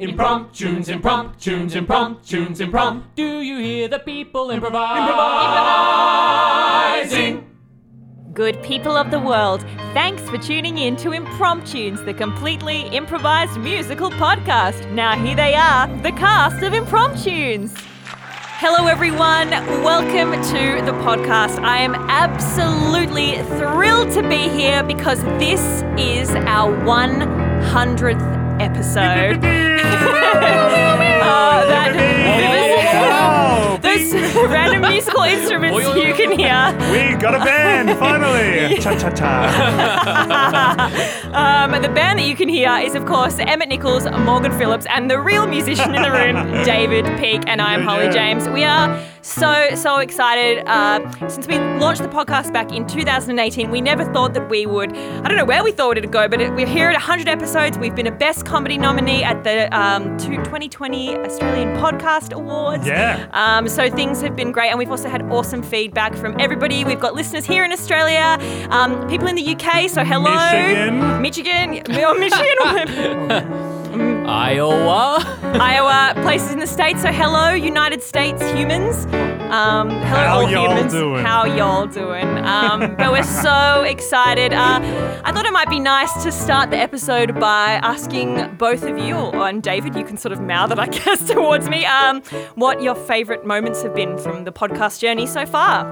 Impromptunes, impromptunes, impromptunes, imprompt. Do you hear the people improvise? Improvising. Good people of the world, thanks for tuning in to Impromptunes, the completely improvised musical podcast. Now, here they are, the cast of Impromptunes. Hello, everyone. Welcome to the podcast. I am absolutely thrilled to be here because this is our 100th episode. Uh, that- random musical instruments you can hear. We got a band finally. Cha cha cha. Um, the band that you can hear is, of course, Emmett Nichols, Morgan Phillips, and the real musician in the room, David Peake, and I am Yeah, Holly yeah. James. We are so, so excited. Uh, since we launched the podcast back in 2018, we never thought that we would, I don't know where we thought it'd go, but it, we're here at 100 episodes. We've been a Best Comedy nominee at the um, 2020 Australian Podcast Awards. Yeah. Um, so things have been great, and we've also had awesome feedback from everybody. We've got listeners here in Australia, um, people in the UK. So hello, Michigan. Michigan, Michigan, Iowa. Iowa, places in the states. So hello, United States humans. Um, hello, How all y'all humans. doing? How y'all doing? Um, but we're so excited. Uh, I thought it might be nice to start the episode by asking both of you, and David, you can sort of mouth it, I guess, towards me, um, what your favourite moments have been from the podcast journey so far.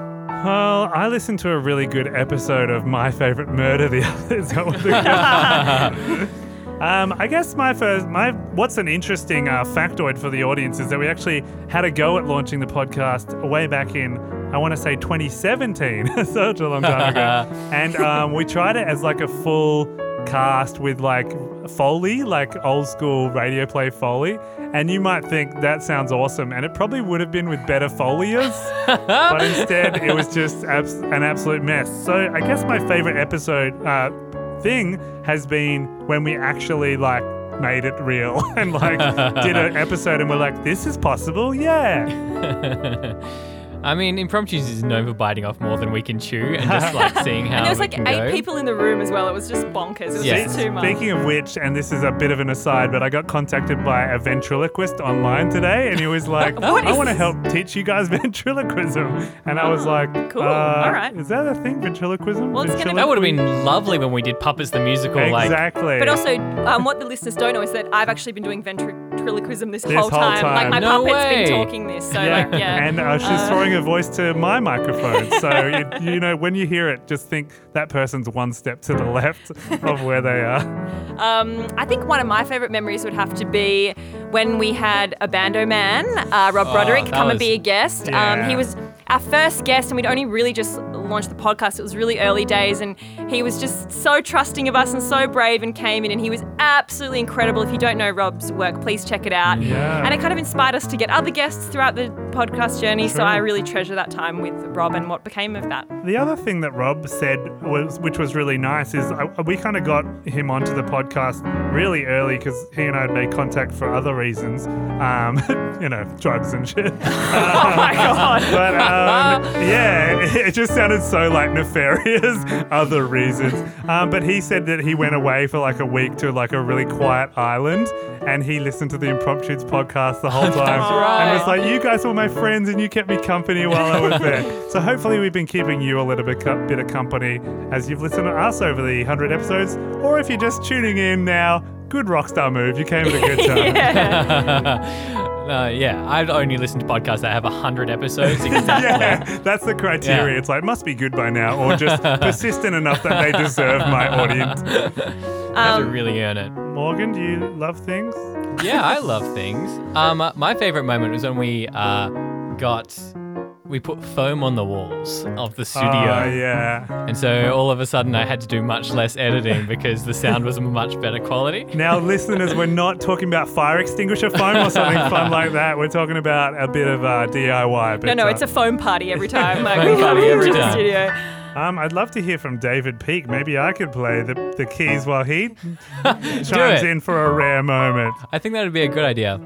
Well, I listened to a really good episode of My Favorite Murder the other. Is that what the Um, I guess my first, my what's an interesting uh, factoid for the audience is that we actually had a go at launching the podcast way back in, I want to say 2017, such a long time ago, and um, we tried it as like a full cast with like foley, like old school radio play foley, and you might think that sounds awesome, and it probably would have been with better foliers, but instead it was just abs- an absolute mess. So I guess my favorite episode. Uh, thing has been when we actually like made it real and like did an episode and we're like, this is possible, yeah. I mean, impromptunes is known for biting off more than we can chew and just like seeing how And there was like eight go. people in the room as well. It was just bonkers. It was Yeah. just too much. Speaking of which, and this is a bit of an aside, but I got contacted by a ventriloquist online today, and he was like, "I want to help teach you guys ventriloquism," and I was like, cool. uh, All right. Is that a thing, ventriloquism?" Well, it's gonna be- that would have been lovely when we did Puppets the Musical. Like, exactly. But also, um, what the listeners don't know is that I've actually been doing ventriloquism this, This whole, whole time. Like my time. No puppet's way. been talking this. So yeah. like, yeah. and uh, she's Uh, throwing her voice to my microphone. So you, you know, when you hear it, just think that person's one step to the left of where they are. Um, I think one of my favourite memories would have to be when we had a bando man, uh, Rob Broderick, that come and was- be a guest. Um, he was our first guest, and we'd only really just launched the podcast. It was really early days, and he was just so trusting of us and so brave and came in, and he was absolutely incredible. If you don't know Rob's work, please check it out. Yeah. And it kind of inspired us to get other guests throughout the podcast journey. So I really treasure that time with Rob and what became of that. The other thing that Rob said was, which was really nice, is we kind of got him onto the podcast really early because he and I had made contact for other reasons, um, you know, drugs and shit. Oh my god. But um, yeah, it, it just sounded so like nefarious. Other reasons, um, but he said that he went away for like a week to like a really quiet island, and he listened to the Impromptunes podcast the whole time, and was like, "You guys were my friends, and you kept me company while I was there." so hopefully, we've been keeping you a little bit co- bit of company as you've listened to us over the hundred episodes, or if you're just tuning in now. Good rockstar move. You came at a good time. Uh, yeah, I've only listened to podcasts that have 100 episodes. Exactly. Yeah, that's the criteria. Yeah. It's like it must be good by now, or just persistent enough that they deserve my audience. have Um, to really earn it. Morgan, do you love things? Yeah, I love things. Um, my favorite moment was when we uh, got we put foam on the walls of the studio. Oh, yeah. And so all of a sudden I had to do much less editing because the sound was much better quality. Now, listeners, we're not talking about fire extinguisher foam or something fun like that. We're talking about a bit of uh, DIY. But, No, no, uh, it's a foam party every time. Like Foam we come party every into the time. studio. Um, I'd love to hear from David Peake. Maybe I could play the, the keys while he chimes in for a rare moment. I think that would be a good idea.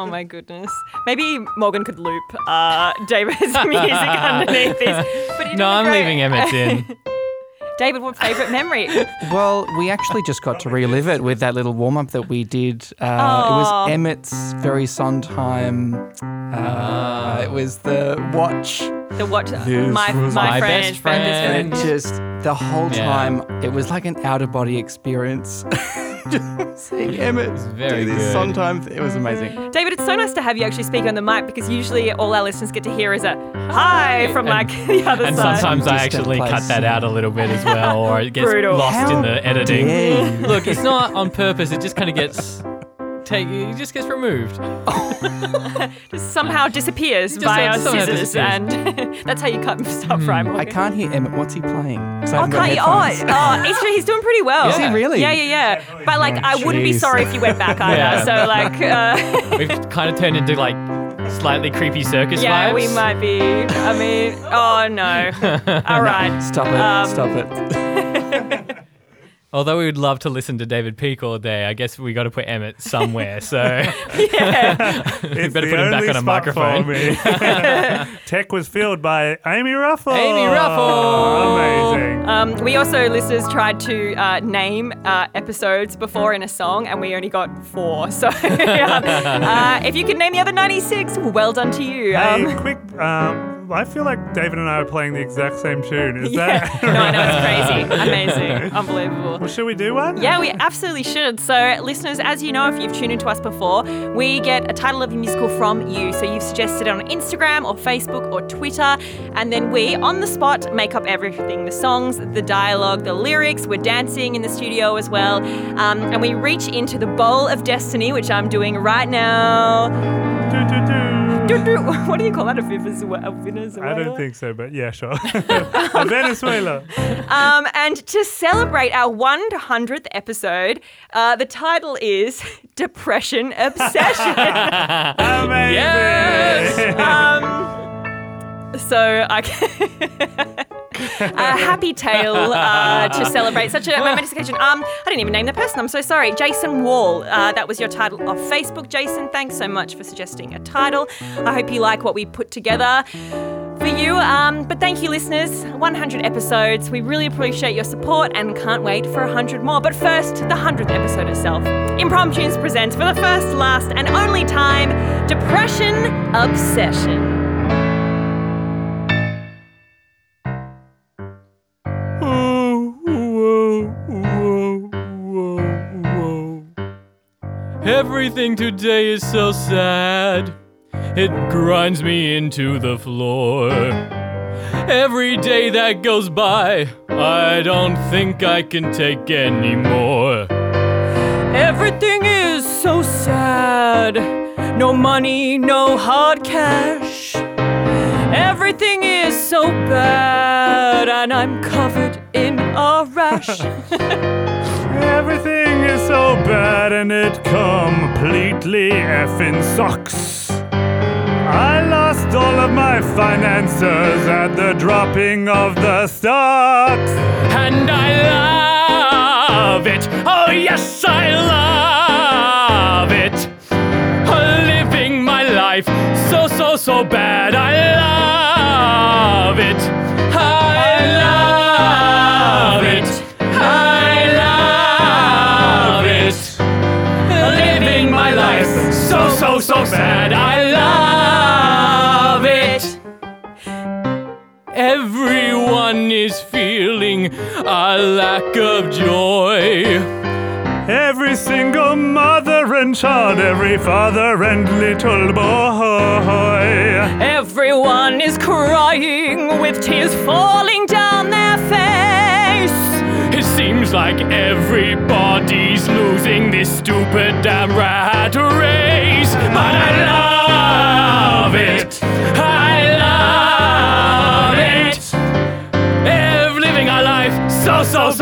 Oh my goodness. Maybe Morgan could loop uh, David's music underneath this. But it'd No, I'm great. leaving Emmett in. David, what favourite memory? Well, we actually just got to relive it with that little warm up that we did. Uh, it was Emmett's very Sondheim. Uh, it was the watch. The watch. This my was my, my friend, best friend, friend. And just the whole Yeah. time, it was like an out of body experience. just seeing Emmett very do this good. Sondheim. It was amazing. David, it's so nice to have you actually speak on the mic because usually all our listeners get to hear is a hi from like the other And side. And sometimes I Distant actually cut that out a little bit as well, or it gets Brutal. lost in the editing. Look, it's not on purpose. It just kind of gets take. It just gets removed. just somehow disappears Just via somehow scissors, disappears. and that's how you cut stuff, right? I can't hear Emmett. What's he playing? I Oh, haven't can't you? Oh, oh, he's, he's doing pretty well. Is he really? Yeah, yeah, yeah. But like, I wouldn't be sorry if you went back either. Yeah. So like, uh, We've kind of turned into like slightly creepy circus yeah, vibes. we might be. I mean, oh no. All right. Stop it. Um, Stop it. Although we would love to listen to David Peake all day, I guess we got to put Emmett somewhere. So It's better put him back on a spot microphone. For me. Tech was filled by Amy Ruffle. Amy Ruffle. Amazing. Um, we also, listeners, tried to uh, name uh, episodes before in a song, and we only got four. So um, uh, if you can name the other 96, well done to you. Hey, Um, quick. Um, I feel like David and I are playing the exact same tune. Is yeah. that? no, I know, it's crazy. Amazing. Unbelievable. Well, should we do one? Yeah, we absolutely should. So, listeners, as you know, if you've tuned into us before, we get a title of a musical from you. So, you've suggested it on Instagram or Facebook or Twitter, and then we, on the spot, make up everything the songs, the dialogue, the lyrics. We're dancing in the studio as well. Um, and we reach into the bowl of destiny, which I'm doing right now. Do, do, do. What do you call that? A Venezuela? Venezuela? I don't think so, but yeah, sure. Venezuela. Um, and to celebrate our 100th episode, uh, the title is Depression Obsession. Amazing. Yes! um, so a happy tale uh, to celebrate such a momentous occasion. Um, I didn't even name the person. I'm so sorry. Jason Wall. Uh, that was your title off Facebook. Jason, thanks so much for suggesting a title. I hope you like what we put together for you. Um, but thank you, listeners. 100 episodes. We really appreciate your support and can't wait for 100 more. But first, the 100th episode itself. Impromptunes presents for the first, last, and only time Depression Obsession. Everything today is so sad. It grinds me into the floor. Every day that goes by, I don't think I can take anymore. Everything is so sad. No money, no hard cash. Everything is so bad, and I'm covered in a rash. Everything is so bad and it completely effing sucks. I lost all of my finances at the dropping of the stocks. And I love it. Oh, yes, I love it. Living my life so, so, so bad. I love a lack of joy. Every single mother and child, every father and little boy. Everyone is crying with tears falling down their face. It seems like everybody's losing this stupid damn rat race. But I love it.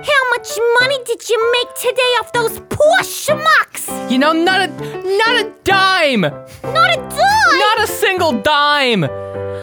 how much money did you make today off those poor schmucks? You know, not a not a dime. Not a dime. Not a single dime.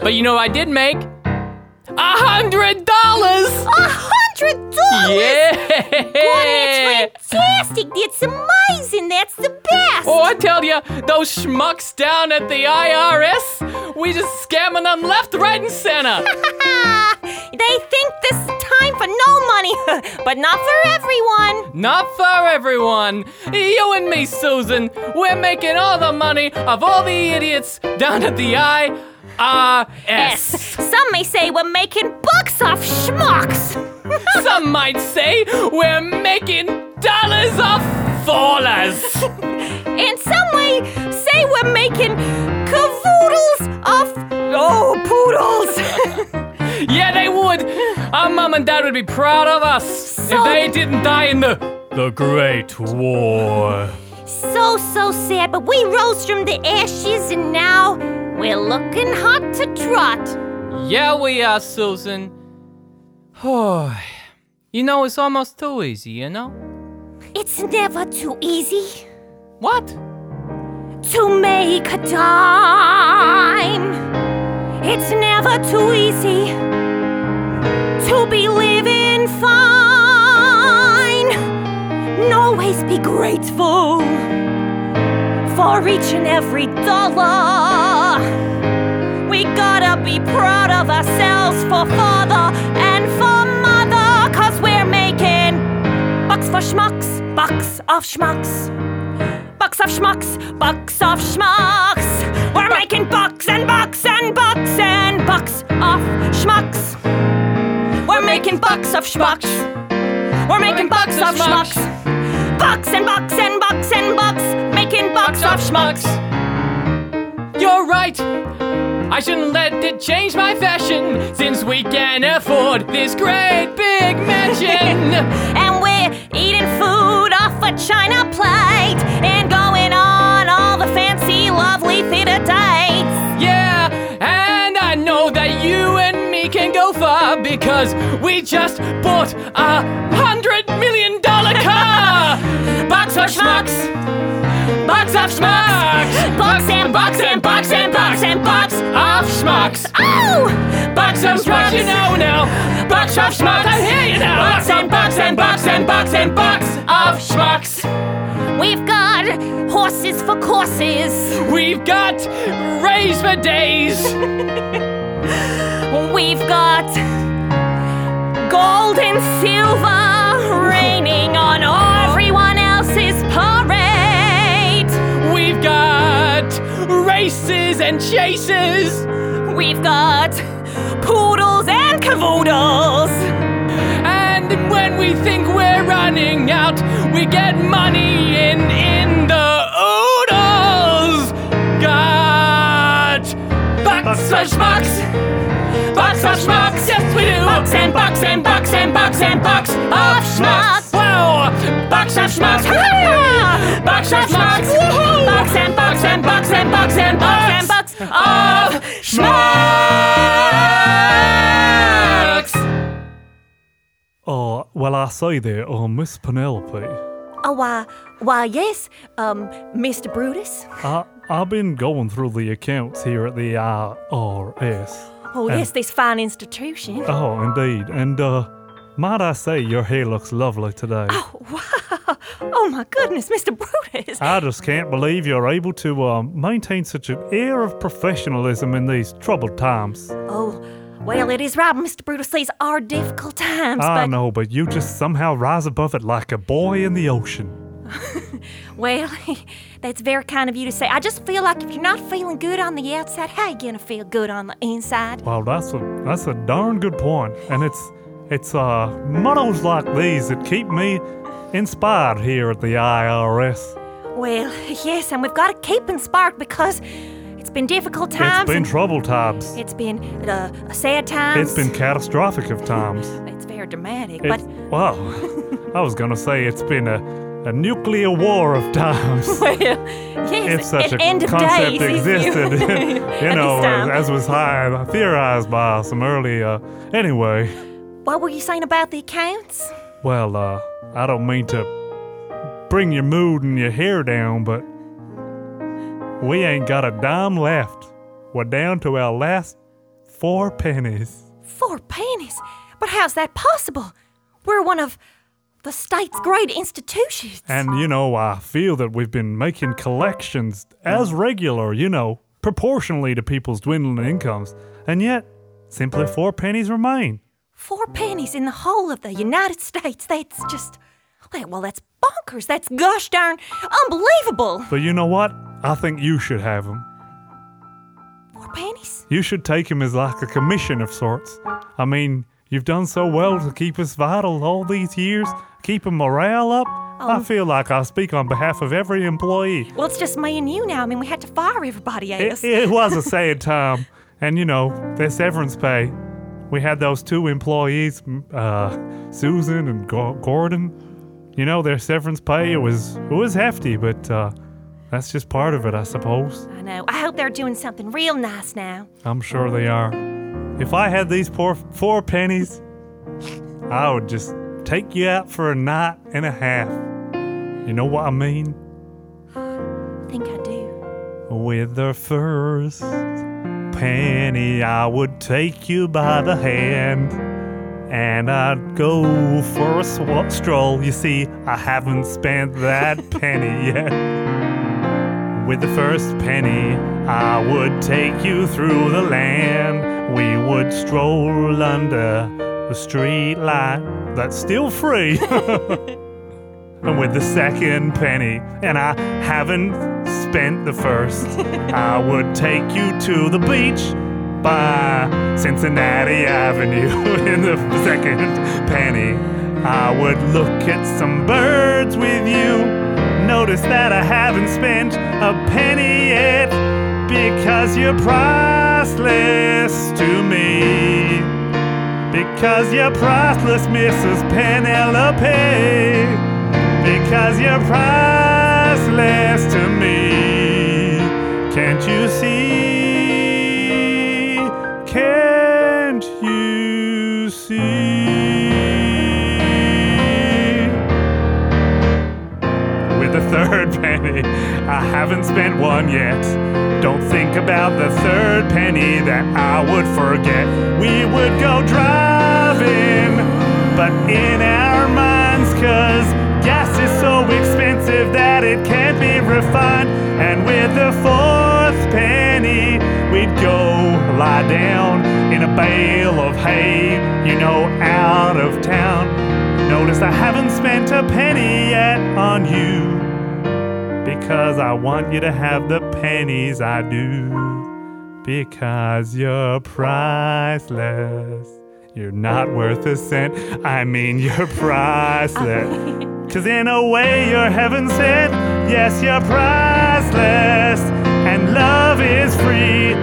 But you know what I did make? A hundred dollars. A hundred dollars. Yeah. Boy, that's fantastic. It's amazing. That's the best. Oh, I tell you, those schmucks down at the IRS, we just scamming them left, right, and center. they think this is time for no money, but not for everyone. Not for everyone. You and me, Susan, we're making all the money of all the idiots down at the IRS. Yes. Some may say we're making bucks off schmucks. Some might say we're making dollars off fallers. and some may say we're making cavoodles off oh poodles. yeah, they would. Our mom and dad would be proud of us So- if they didn't die in the the Great War. so so sad, but we rose from the ashes and now we're looking hot to trot. Yeah, we are, Susan. Oh, you know, it's almost too easy, you know? It's never too easy What? to make a dime. It's never too easy to be living fine. And always be grateful for each and every dollar. We gotta be proud of ourselves for father bucks for schmucks, bucks of schmucks. Bucks of schmucks, bucks of schmucks. We're making bucks and bucks and bucks and bucks of schmucks. We're making bucks of schmucks. We're making bucks of schmucks. Bucks and bucks and bucks and bucks. Making bucks of schmucks. You're right. I shouldn't let it change my fashion since we can afford this great big mansion. Eating food off a china plate and going on all the fancy, lovely theater dates. yeah, and I know that you and me can go far because we just bought a hundred million dollar car. Bucks of schmucks. Of schmucks. Bucks and bucks and bucks and bucks and bucks of schmucks. Oh! Bucks of schmucks, you know now. Bucks of schmucks, I hear you now. Bucks and bucks and bucks and bucks and bucks of schmucks. We've got horses for courses. We've got raised for days. We've got gold and silver raining on everyone else's parade. We've got races and chases. We've got poodles and cavoodles. And when we think we're running out, we get money in in the oodles. Got bucks of schmucks. Bucks of schmucks, yes we do. Bucks and bucks and bucks and bucks and bucks of schmucks. Wow! Bucks of schmucks. Bucks of schmucks. Woohoo! Bucks and bucks and bucks and bucks and bucks and bucks of schmucks. Oh, well, I say there, oh, Miss Penelope. Oh, why, why, yes, um, Mr. Brutus. I, I've been going through the accounts here at the IRS. Oh, And- yes, this fine institution. Oh, indeed. And, uh, might I say, your hair looks lovely today. Oh, wow. Oh, my goodness, Mr. Brutus. I just can't believe you're able to um, maintain such an air of professionalism in these troubled times. Oh, well, it is right, Mr. Brutus. These are difficult times, I but, know, but you just somehow rise above it like a boy in the ocean. well, that's very kind of you to say. I just feel like if you're not feeling good on the outside, how you gonna feel good on the inside? Well, that's a that's a darn good point, and it's it's uh mottos like these that keep me inspired here at the IRS. Well, yes, and we've got to keep inspired because it's been difficult times. It's been trouble times. it's been uh, sad times. It's been catastrophic of times. It's very dramatic, It, but wow, I was gonna say it's been a, a nuclear war of times. well, yes, if such a end of concept days, existed, you, you know, as, as was high theorized by some early. Uh, anyway, what were you saying about the accounts? Well, uh, I don't mean to bring your mood and your hair down, but we ain't got a dime left. We're down to our last four pennies. Four pennies? But how's that possible? We're one of the state's great institutions. And, you know, I feel that we've been making collections as regular, you know, proportionally to people's dwindling incomes. And yet, simply four pennies remain. Four pennies in the whole of the United States. That's just. wait, Well, that's bonkers. That's gosh darn unbelievable. But you know what? I think you should have them. Four pennies? You should take him as like a commission of sorts. I mean, you've done so well to keep us vital all these years, keeping morale up. I um. feel like I speak on behalf of every employee. Well, it's just me and you now. I mean, we had to fire everybody It, else. it was a sad time. And you know, their severance pay. We had those two employees, uh, Susan and Go- Gordon. You know, their severance pay, it was, it was hefty, but uh, that's just part of it, I suppose. I know. I hope they're doing something real nice now. I'm sure they are. If I had these poor four pennies, I would just take you out for a night and a half. You know what I mean? I think I do. With the first penny, I would take you by the hand. And I'd go for a sw- stroll. You see, I haven't spent that penny yet. With the first penny, I would take you through the land. We would stroll under the street light that's still free. and with the second penny, and I haven't spent the first, I would take you to the beach by Cincinnati Avenue in the second penny. I would look at some birds with you. Notice that I haven't spent a penny yet because you're priceless to me. Because you're priceless, Mrs. Penelope. Because you're priceless to me. Can't you see? Can't you see? With the third penny, I haven't spent one yet. Don't think about the third penny that I would forget. We would go driving, but in our minds, cause gas is so expensive that it can't be refined. And with the fourth penny, we'd go lie down in a bale of hay, you know, out of town. Notice I haven't spent a penny yet on you because I want you to have the pennies I do. Because you're priceless. You're not worth a cent. I mean, you're priceless. Cause in a way, you're heaven sent. Yes, you're priceless. And love is free.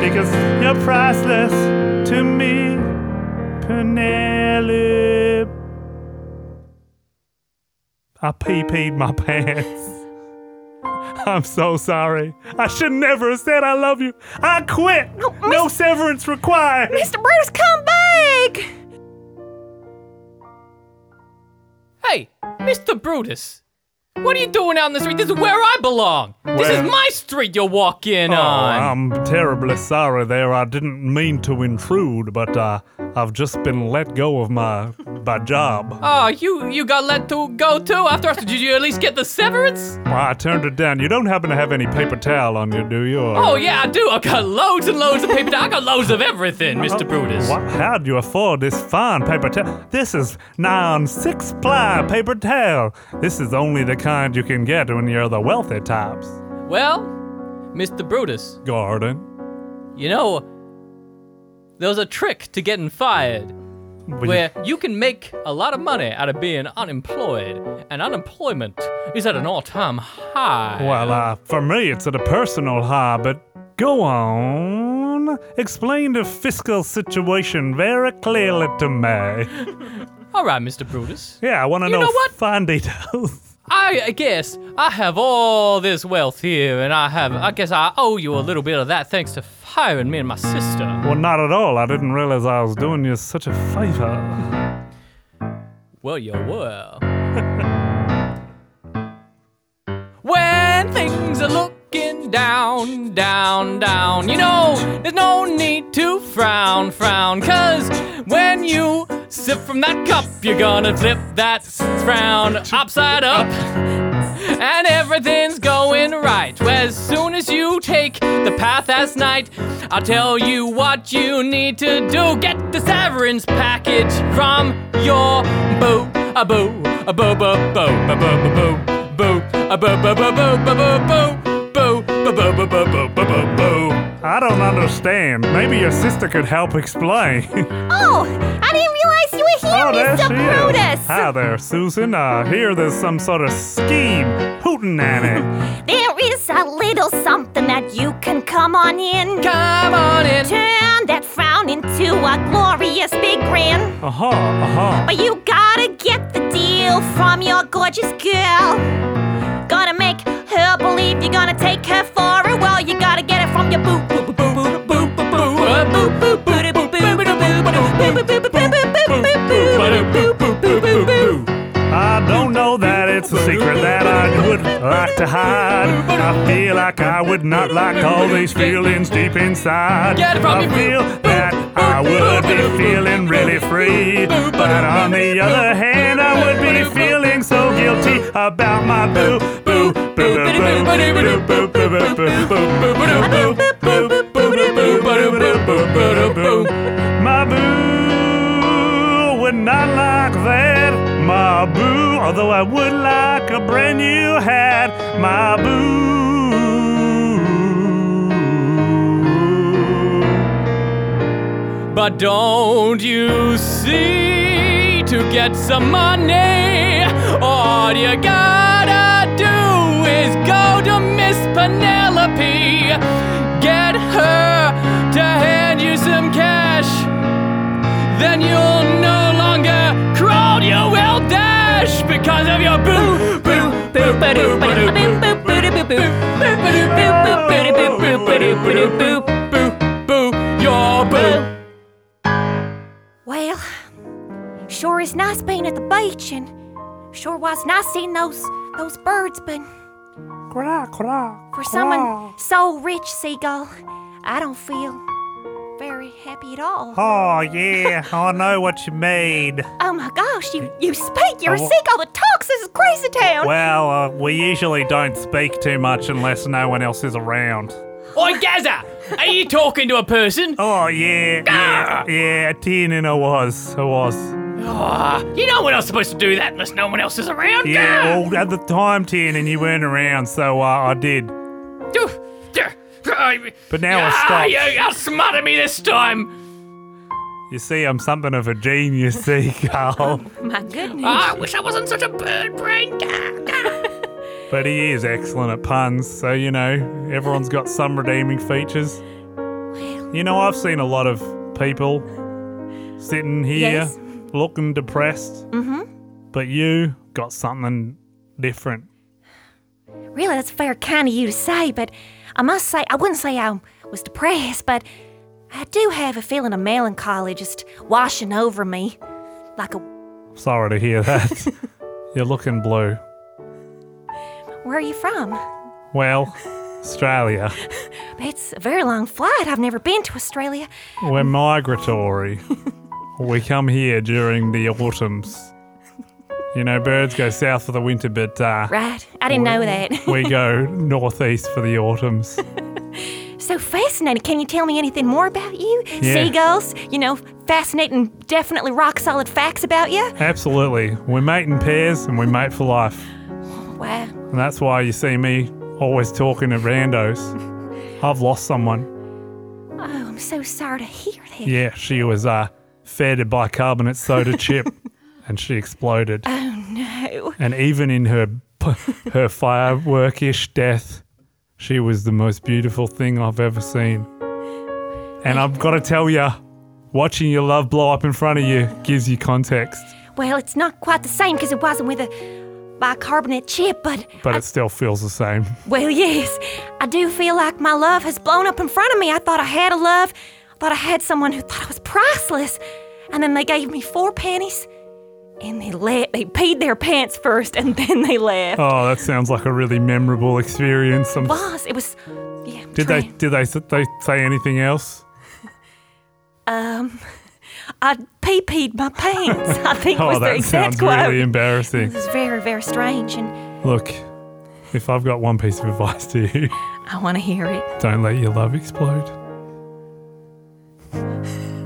Because you're priceless to me, Penelope. I pee peed my pants. I'm so sorry. I should never have said I love you. I quit. No, severance required. Mr. Brutus, come back! Hey, Mr. Brutus. What are you doing out in the street? This is where I belong. This is my street you're walking Oh, on. I'm terribly sorry there. I didn't mean to intrude, but uh, I've just been let go of my my job. Oh, you you got let to go too after us? Did you at least get the severance? Well, I turned it down. You don't happen to have any paper towel on you, do you? or- Oh yeah, I do. I got loads and loads of paper. towel. I got loads of everything, Mr. Brutus. What? How'd you afford this fine paper towel? This is non six ply paper towel. This is only the kind you can get when you're the wealthy types. Well, Mr. Brutus, Gordon. you know, there's a trick to getting fired where you can make a lot of money out of being unemployed, and unemployment is at an all-time high. Well, uh, for me, it's at a personal high, but go on. Explain the fiscal situation very clearly to me. All right, Mr. Brutus. Yeah, I want to You know, know what? fine details. I I guess I have all this wealth here, and I have. I guess I owe you a little bit of that thanks to firing me and my sister. well, not at all. I didn't realize I was doing you such a favor. Well, you were. when things are looking down, down, down, you know, there's no need to frown, frown, cause when you sip from that cup, you're gonna flip that frown upside up. And everything's going right. As soon as you take the path as night, I'll tell you what you need to do. Get the severance package from your boo, a boo, a boo, boo, boo, boo, boo, boo, boo, a boo, boo, boo, boo, boo, boo, boo, boo, boo, boo, boo, boo, boo, boo. I don't understand. Maybe your sister could help explain. Oh, I didn't realize you were here, oh, there Mr. she is. Hi there, Susan. Uh, hear there's some sort of scheme hooting at it. There is a little something that you can come on in. Come on in. Turn that frown into a glorious big grin. Uh-huh, uh-huh. But you gotta get the deal from your gorgeous girl. Gotta make her believe you're gonna take her for a while. You gotta get it from your boo to hide. I feel like I would not like all these feelings deep inside. Get it from I feel that I would be feeling really free. But on the other hand, I would be feeling so guilty about my boo boo boo boo boo boo boo boo boo boo boo boo although I would like a brand new hat. My boo. But don't you see, to get some money, all you gotta do is go to Miss Penelope, get her to hand you some cash. Then you'll sounds of your boo, boo, boo, boo, boo, boo, boo, well, sure is nice being at the beach, and sure was nice seeing those those birds. But for someone so rich, seagull, I don't feel very happy at all. Oh, yeah, I know what you mean. Oh my gosh, you you speak! You're a Oh. seagull that talks. This is crazy town. Well, uh, we usually don't speak too much unless no one else is around. Oi, Gaza! Are you talking to a person? Oh, yeah, yeah, yeah, tin and I was, I was. Ah, you know we're not supposed to do that unless no one else is around. Yeah, well, at the time, tin, and you weren't around, so uh, I did. But now I ah, stopped. You outsmarted me this time. You see, I'm something of a genius, seagull. my goodness. Ah, I wish I wasn't such a bird brain. but he is excellent at puns, so you know, everyone's got some redeeming features. You know, I've seen a lot of people sitting here Yes. looking depressed. Mm-hmm. But you got something different. Really, that's fair kind of you to say, but I must say, I wouldn't say I was depressed, but I do have a feeling of melancholy just washing over me. Like a. Sorry to hear that. You're looking blue. Where are you from? Well, Australia. It's a very long flight. I've never been to Australia. We're migratory. we come here during the autumns. You know, birds go south for the winter, but uh, Right. I didn't know that. we go northeast for the autumns. so fascinating. Can you tell me anything more about you? Yeah. Seagulls, you know, fascinating, definitely rock solid facts about you? Absolutely. We mate in pairs and we mate for life. Wow. And that's why you see me always talking to randos. I've lost someone. Oh, I'm so sorry to hear that. Yeah, she was uh, fed a bicarbonate soda chip and she exploded. Oh, no. And even in her her fireworkish death, she was the most beautiful thing I've ever seen. And I've got to tell you, watching your love blow up in front of you gives you context, Well, it's not quite the same because it wasn't with a bicarbonate chip, but but it still feels the same. Well, yes. I do feel like my love has blown up in front of me. I thought I had a love. I thought I had someone who thought I was priceless. And then they gave me four pennies and they la- they peed their pants first and then they left. Oh, that sounds like a really memorable experience. Was it was yeah. did they did they they say anything else? um I pee peed my pants. I think Oh, was their that exact sounds quote. really embarrassing. This is very very strange, and Look, if I've got one piece of advice to you, I want to hear it. don't let your love explode.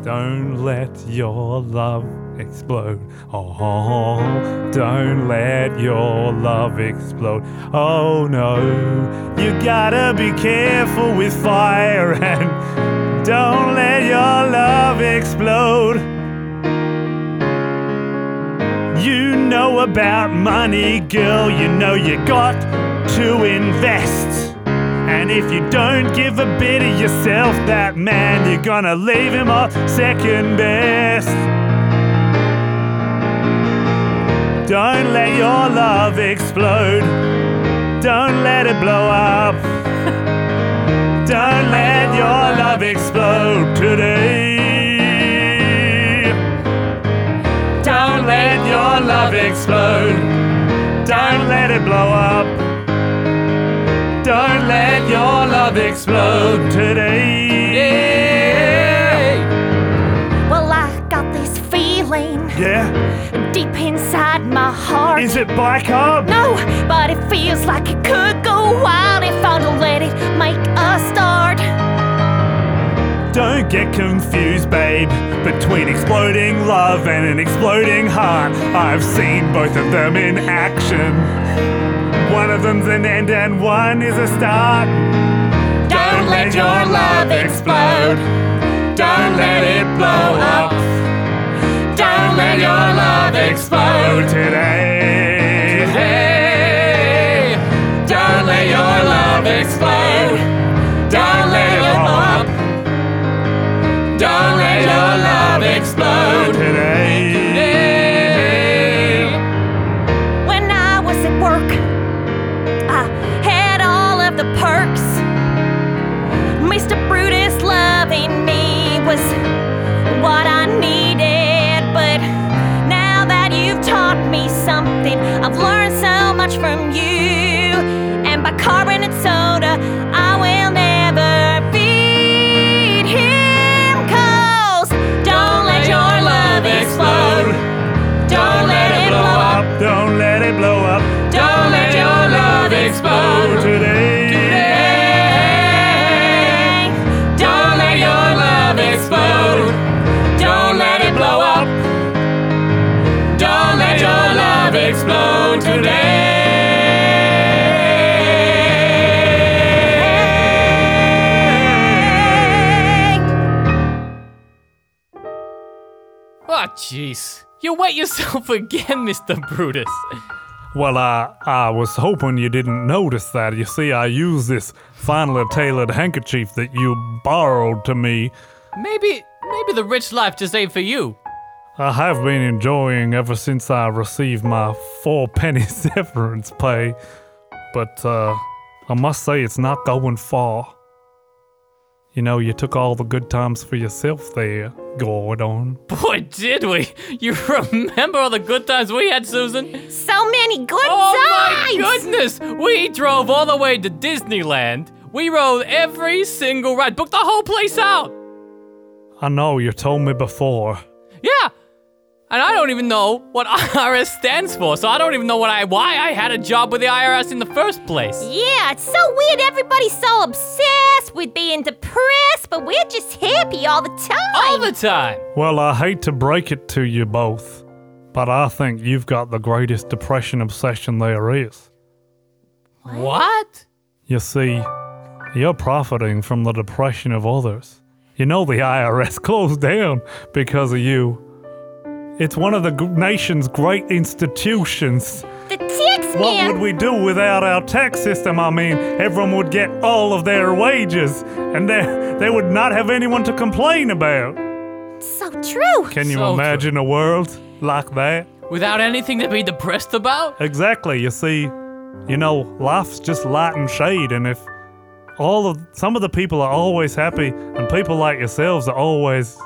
Don't let your love explode. Oh, don't let your love explode. Oh no, you gotta be careful with fire and don't let your love explode. You know about money, girl, you know you got to invest. And if you don't give a bit of yourself, that man, you're gonna leave him off second best. Don't let your love explode. Don't let it blow up. Don't let your love explode today. Don't let your love explode. Don't let it blow up. Explode today. Well, I got this feeling Yeah? deep inside my heart. Is it bicarb? No, but it feels like it could go wild if I don't let it make a start. Don't get confused, babe, between exploding love and an exploding heart. I've seen both of them in action. One of them's an end and one is a start. Let your love explode. Don't let it blow up. Don't let your love Explode today. Don't let your love explode. Don't let it blow up. Don't let your love explode today. When I was at work, I jeez. You wet yourself again, Mr. Brutus. Well, I, I was hoping you didn't notice that. You see, I used this finely tailored handkerchief that you borrowed to me. Maybe, maybe the rich life just ain't for you. I have been enjoying ever since I received my four penny severance pay. But, uh, I must say it's not going far. You know, you took all the good times for yourself there, Gordon. Boy, did we! You remember all the good times we had, Susan? So many good Oh times. my goodness! We drove all the way to Disneyland. We rode every single ride, booked the whole place out. I know you told me before. Yeah. And I don't even know what IRS stands for, so I don't even know what I why I had a job with the IRS in the first place. Yeah, it's so weird. Everybody's so obsessed with being depressed, but we're just happy all the time. All the time. Well, I hate to break it to you both, but I think you've got the greatest depression obsession there is. What? You see, you're profiting from the depression of others. You know the IRS closed down because of you. It's one of the g- nation's great institutions. the tax What man. would we do without our tax system? I mean, everyone would get all of their wages, and they, they would not have anyone to complain about. so true. Can you So true. imagine a world like that? Without anything to be depressed about? Exactly. You see, you know, life's just light and shade, and if all of some of the people are always happy, and people like yourselves are always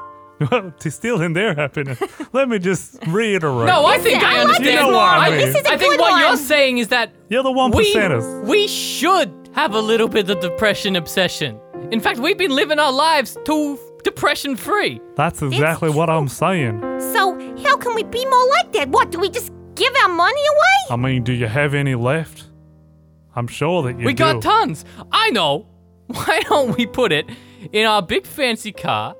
Well, to steal in their happiness. Let me just reiterate. No, I think I I like understand. You know what I I, mean. This is a I think good what one. you're saying is that You're the one we, percenters. we should have a little bit of depression obsession. In fact, we've been living our lives too depression free. That's exactly what I'm saying. So, how can we be more like that? What, do we just give our money away? I mean, do you have any left? I'm sure that you do. we do. got tons. I know. Why don't we put it in our big fancy car?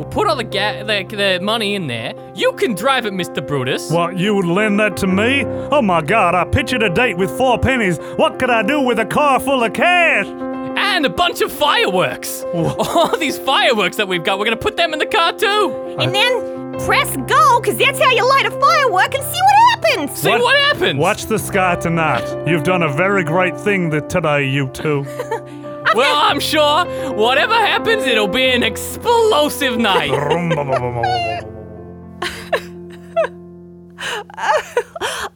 We'll put all the, ga- the the money in there. You can drive it, Mr. Brutus. What, you would lend that to me? Oh my god, I pictured a date with four pennies. What could I do with a car full of cash? And a bunch of fireworks. All these fireworks that we've got, we're gonna put them in the car too. Uh. And then press go, because that's how you light a firework and see what happens. See what, happens. Watch the sky tonight. You've done a very great thing that today, you two. Well, I'm sure whatever happens, it'll be an explosive night.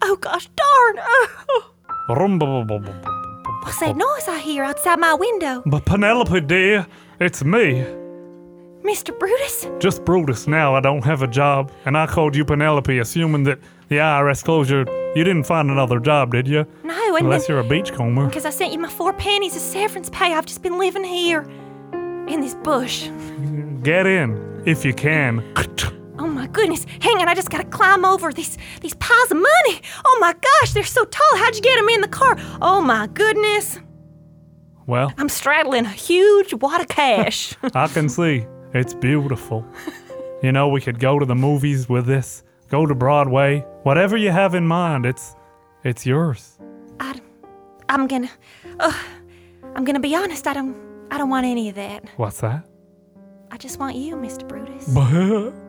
Oh, gosh darn. What's that noise I hear outside my window? But Penelope, dear, it's me. Mr. Brutus? Just Brutus now. I don't have a job. And I called you Penelope, assuming that the IRS closure. You didn't find another job, did you? No, Unless you're a beachcomber. because I sent you my four pennies of severance pay, I've just been living here in this bush. Get in, if you can. Oh my goodness. Hang on, I just gotta climb over these these piles of money. Oh my gosh, they're so tall. How'd you get them in the car? Oh my goodness. Well, I'm straddling a huge wad of cash. I can see. It's beautiful. You know, we could go to the movies with this, go to Broadway, whatever you have in mind, it's it's yours. I, I'm gonna, uh, I'm gonna be honest. I don't, I don't want any of that. What's that? I just want you, Mr. Brutus.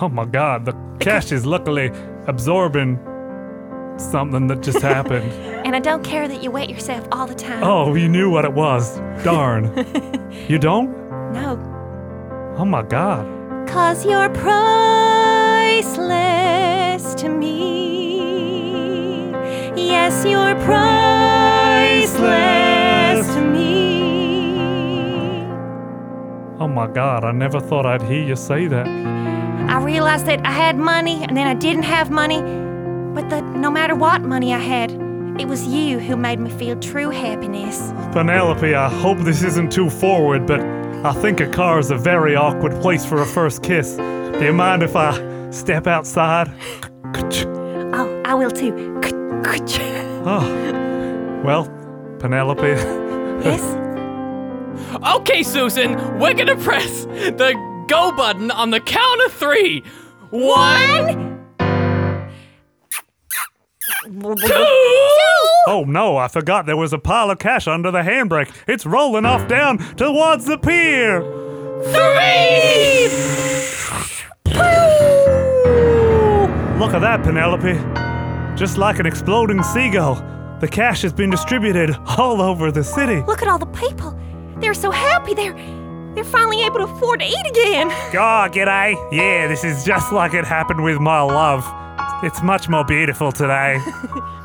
Oh my god, the cash is luckily absorbing something that just happened. And I don't care that you wet yourself all the time. Oh, you knew what it was. Darn. You don't? No, Oh my god. cause you're priceless to me. Yes, you're priceless to me. Oh my god, I never thought I'd hear you say that. I realized that I had money and then I didn't have money, but that no matter what money I had, it was you who made me feel true happiness. Penelope, I hope this isn't too forward, but I think a car is a very awkward place for a first kiss. Do you mind if I step outside? Oh, I will too. Oh, well, Penelope, Yes? Okay, Susan, we're gonna press the go button on the count of three. One, two. Oh no, I forgot there was a pile of cash under the handbrake. It's rolling off down towards the pier. Three! Look at that, Penelope. Just like an exploding seagull, the cash has been distributed all over the city. Look at all the people. They're so happy. They're they're finally able to afford to eat again. Oh, g'day. Yeah, this is just like it happened with my love. It's much more beautiful today.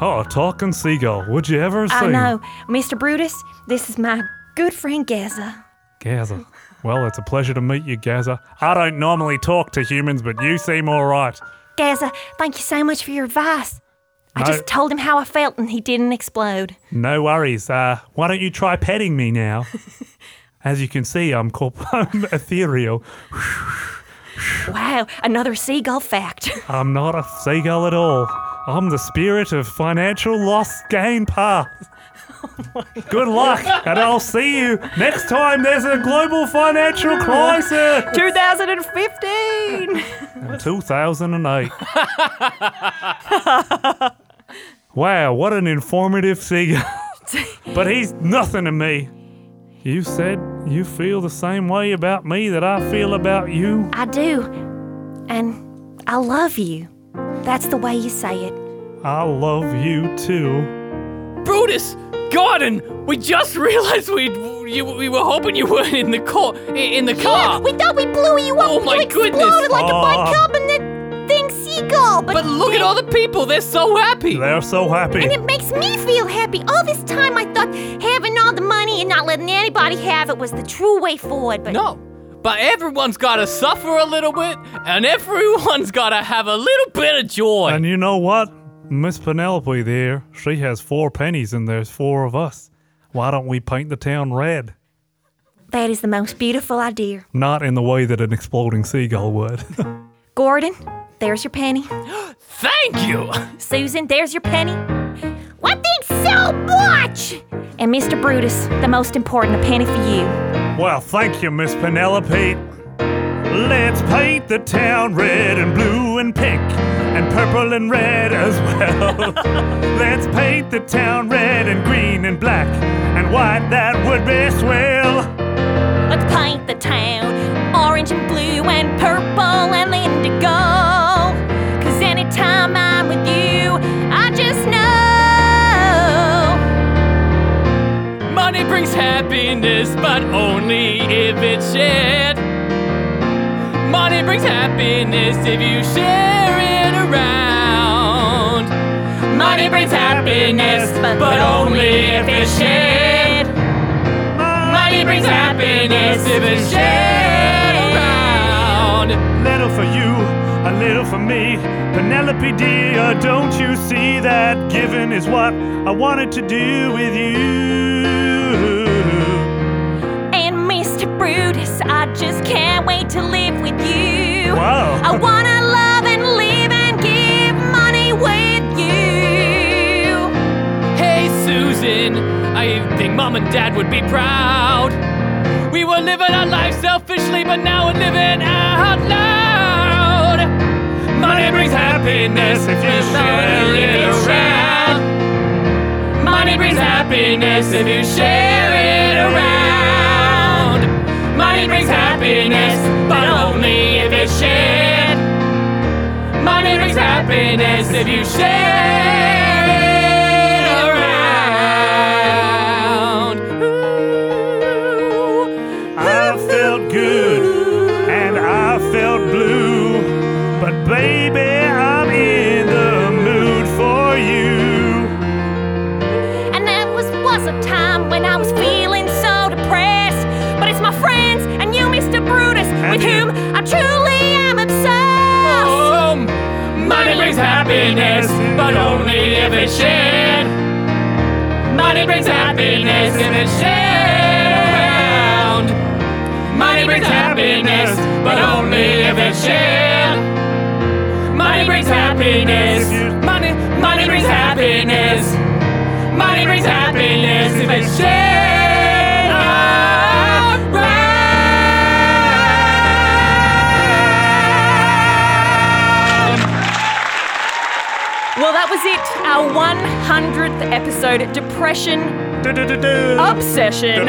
oh, talking seagull. Would you ever see? I know, Mr. Brutus. This is my good friend Gaza. Gaza. Well, it's a pleasure to meet you, Gaza. I don't normally talk to humans, but you seem all right. Gaza, thank you so much for your advice. I No. just told him how I felt and he didn't explode. No worries. Uh, why don't you try petting me now? As you can see, I'm, corp- I'm ethereal. Wow, another seagull fact. I'm not a seagull at all. I'm the spirit of financial loss gain path. Good luck, and I'll see you next time there's a global financial crisis. 2015! 2008. wow, what an informative seagull. but he's nothing to me. You said you feel the same way about me that I feel about you. I do. And I love you. That's the way you say it. I love you too. Brutus, Gordon, we just realized we you, we were hoping you weren't in the car. In the car. we thought we blew you up. Oh my you exploded goodness. like a Aw. bicarbonate uh. thing seagull. But, but look at all the people; they're so happy. They're so happy. And it makes me feel happy. All this time I thought having all the money and not letting anybody have it was the true way forward. But No, but everyone's gotta suffer a little bit, and everyone's gotta have a little bit of joy. And you know what? Miss Penelope there, she has four pennies and there's four of us. Why don't we paint the town red? That is the most beautiful idea. Not in the way that an exploding seagull would. Gordon, there's your penny. Thank you! Susan, there's your penny. What thanks so much? And Mr. Brutus, the most important, a penny for you. Well, thank you, Miss Penelope. Let's paint the town red and blue and pink and purple and red as well. Let's paint the town red and green and black and white. That would be swell. Let's paint the town orange and blue and purple happiness, but only if it's shared. Money brings happiness if you share it around. Money brings happiness, but only if it's shared. Money brings happiness if it's shared around. Little for you, a little for me. Penelope dear, don't you see that giving is what I wanted to do with you? Brutus, I just can't wait to live with you. Wow. I wanna love and live and give money with you. Hey Susan, I think mom and dad would be proud. We were living our life selfishly, but now we're living out loud. Money brings happiness if you share it around. Money brings happiness if you share it around. Money brings happiness, but only if it's shared. Money brings happiness if you share it around. Ooh. I felt good and I felt blue, but baby, happiness, but only if it's shared. Money brings happiness if it's shared around. Money brings happiness, but only if it's shared. Money brings happiness. Money, money brings happiness. Money brings happiness if it's shared Our 100th episode, Depression. Obsession.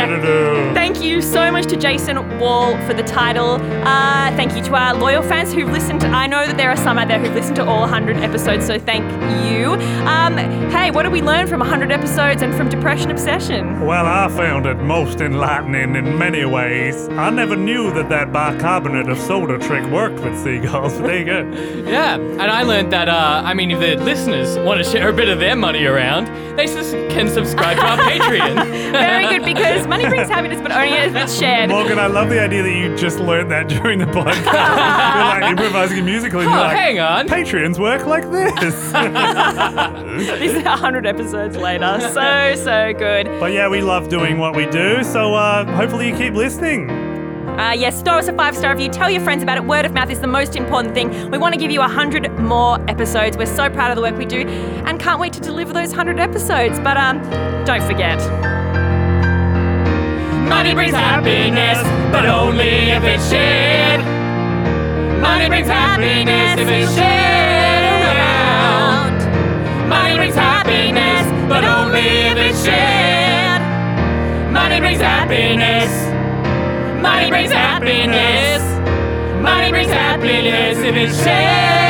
Thank you so much to Jason Wall for the title. Uh, thank you to our loyal fans who've listened. I know that there are some out there who've listened to all 100 episodes, so thank you. Um, hey, what did we learn from 100 episodes and from Depression Obsession? Well, I found it most enlightening in many ways. I never knew that that bicarbonate of soda trick worked with seagulls, but there you go. Yeah, and I learned that, uh, I mean, if the listeners want to share a bit of their money around, they sus- can subscribe to our Patreon. Very good, because money brings happiness, but only if it's shared. Morgan, I love the idea that you just learned that during the podcast. you're like improvising musically. And Oh, you're like, hang on. Patreons work like this. This is 100 episodes later. So, so good. but yeah, we love doing what we do, so uh, hopefully you keep listening. Uh, yes, throw us a five star review. Tell your friends about it. Word of mouth is the most important thing. We want to give you 100 more episodes. We're so proud of the work we do and can't wait to deliver those 100 episodes. But um, don't forget. Money brings happiness, but only if it's shared. Money brings happiness if it's shared around. Money brings happiness, but only if it's shared. Money brings happiness. Money brings happiness. Money brings happiness if it's shared.